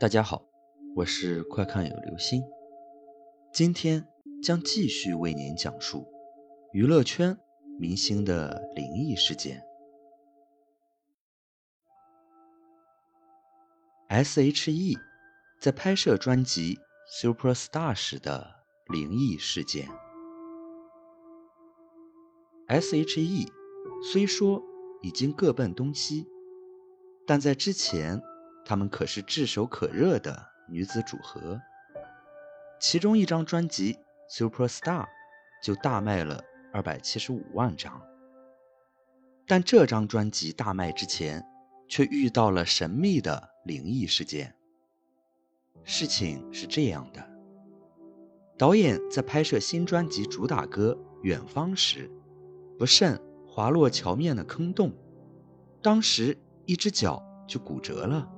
大家好，我是快看有流星，今天将继续为您讲述娱乐圈明星的灵异事件。S.H.E 在拍摄专辑《Super Star》时的灵异事件。S.H.E 虽说已经各奔东西，但在之前。他们可是炙手可热的女子组合，其中一张专辑《Super Star》就大卖了二百七十五万张。但这张专辑大卖之前，却遇到了神秘的灵异事件。事情是这样的：导演在拍摄新专辑主打歌《远方》时，不慎滑落桥面的坑洞，当时一只脚就骨折了。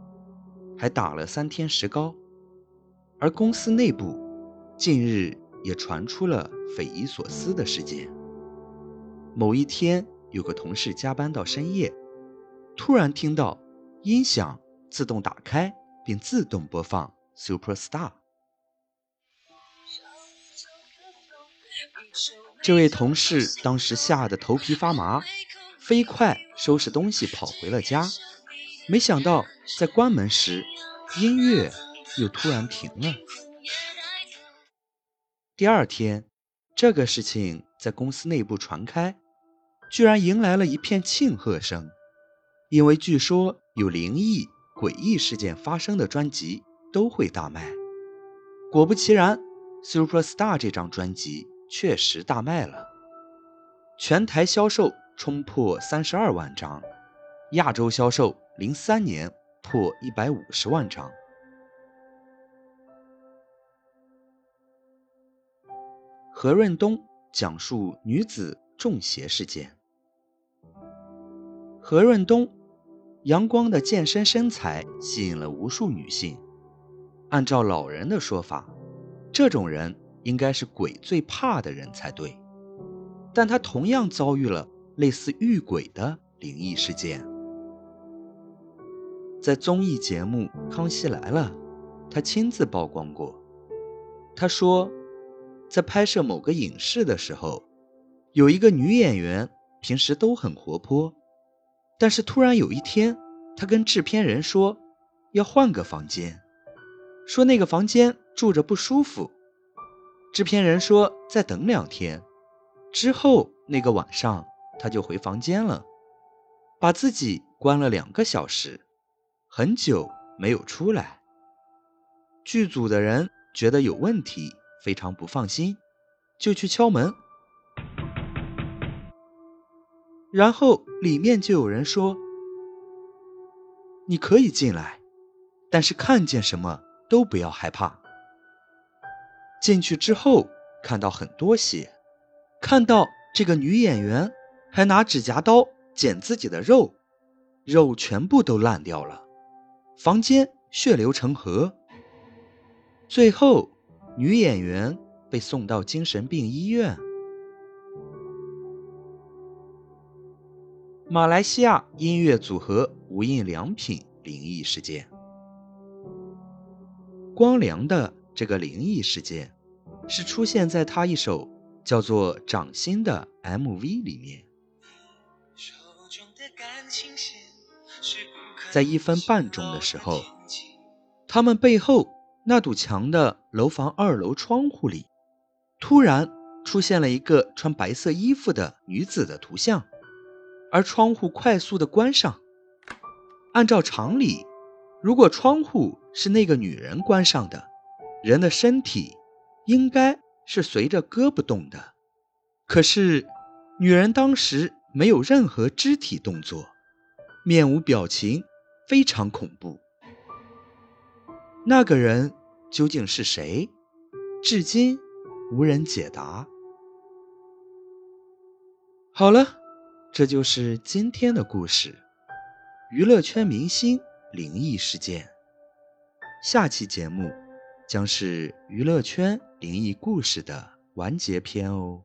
还打了三天石膏，而公司内部近日也传出了匪夷所思的事件。某一天，有个同事加班到深夜，突然听到音响自动打开并自动播放《Super Star》。这位同事当时吓得头皮发麻，飞快收拾东西跑回了家。没想到，在关门时，音乐又突然停了。第二天，这个事情在公司内部传开，居然迎来了一片庆贺声，因为据说有灵异、诡异事件发生的专辑都会大卖。果不其然，《Super Star》这张专辑确实大卖了，全台销售冲破三十二万张，亚洲销售。零三年破一百五十万张。何润东讲述女子中邪事件。何润东阳光的健身身材吸引了无数女性。按照老人的说法，这种人应该是鬼最怕的人才对。但他同样遭遇了类似遇鬼的灵异事件。在综艺节目《康熙来了》，他亲自曝光过。他说，在拍摄某个影视的时候，有一个女演员，平时都很活泼，但是突然有一天，她跟制片人说要换个房间，说那个房间住着不舒服。制片人说再等两天，之后那个晚上，她就回房间了，把自己关了两个小时。很久没有出来，剧组的人觉得有问题，非常不放心，就去敲门，然后里面就有人说：“你可以进来，但是看见什么都不要害怕。”进去之后看到很多血，看到这个女演员还拿指甲刀剪自己的肉，肉全部都烂掉了。房间血流成河，最后女演员被送到精神病医院。马来西亚音乐组合无印良品灵异事件，光良的这个灵异事件是出现在他一首叫做《掌心》的 MV 里面。手中的感情线在一分半钟的时候，他们背后那堵墙的楼房二楼窗户里，突然出现了一个穿白色衣服的女子的图像，而窗户快速的关上。按照常理，如果窗户是那个女人关上的，人的身体应该是随着胳膊动的。可是，女人当时没有任何肢体动作，面无表情。非常恐怖，那个人究竟是谁？至今无人解答。好了，这就是今天的故事——娱乐圈明星灵异事件。下期节目将是娱乐圈灵异故事的完结篇哦。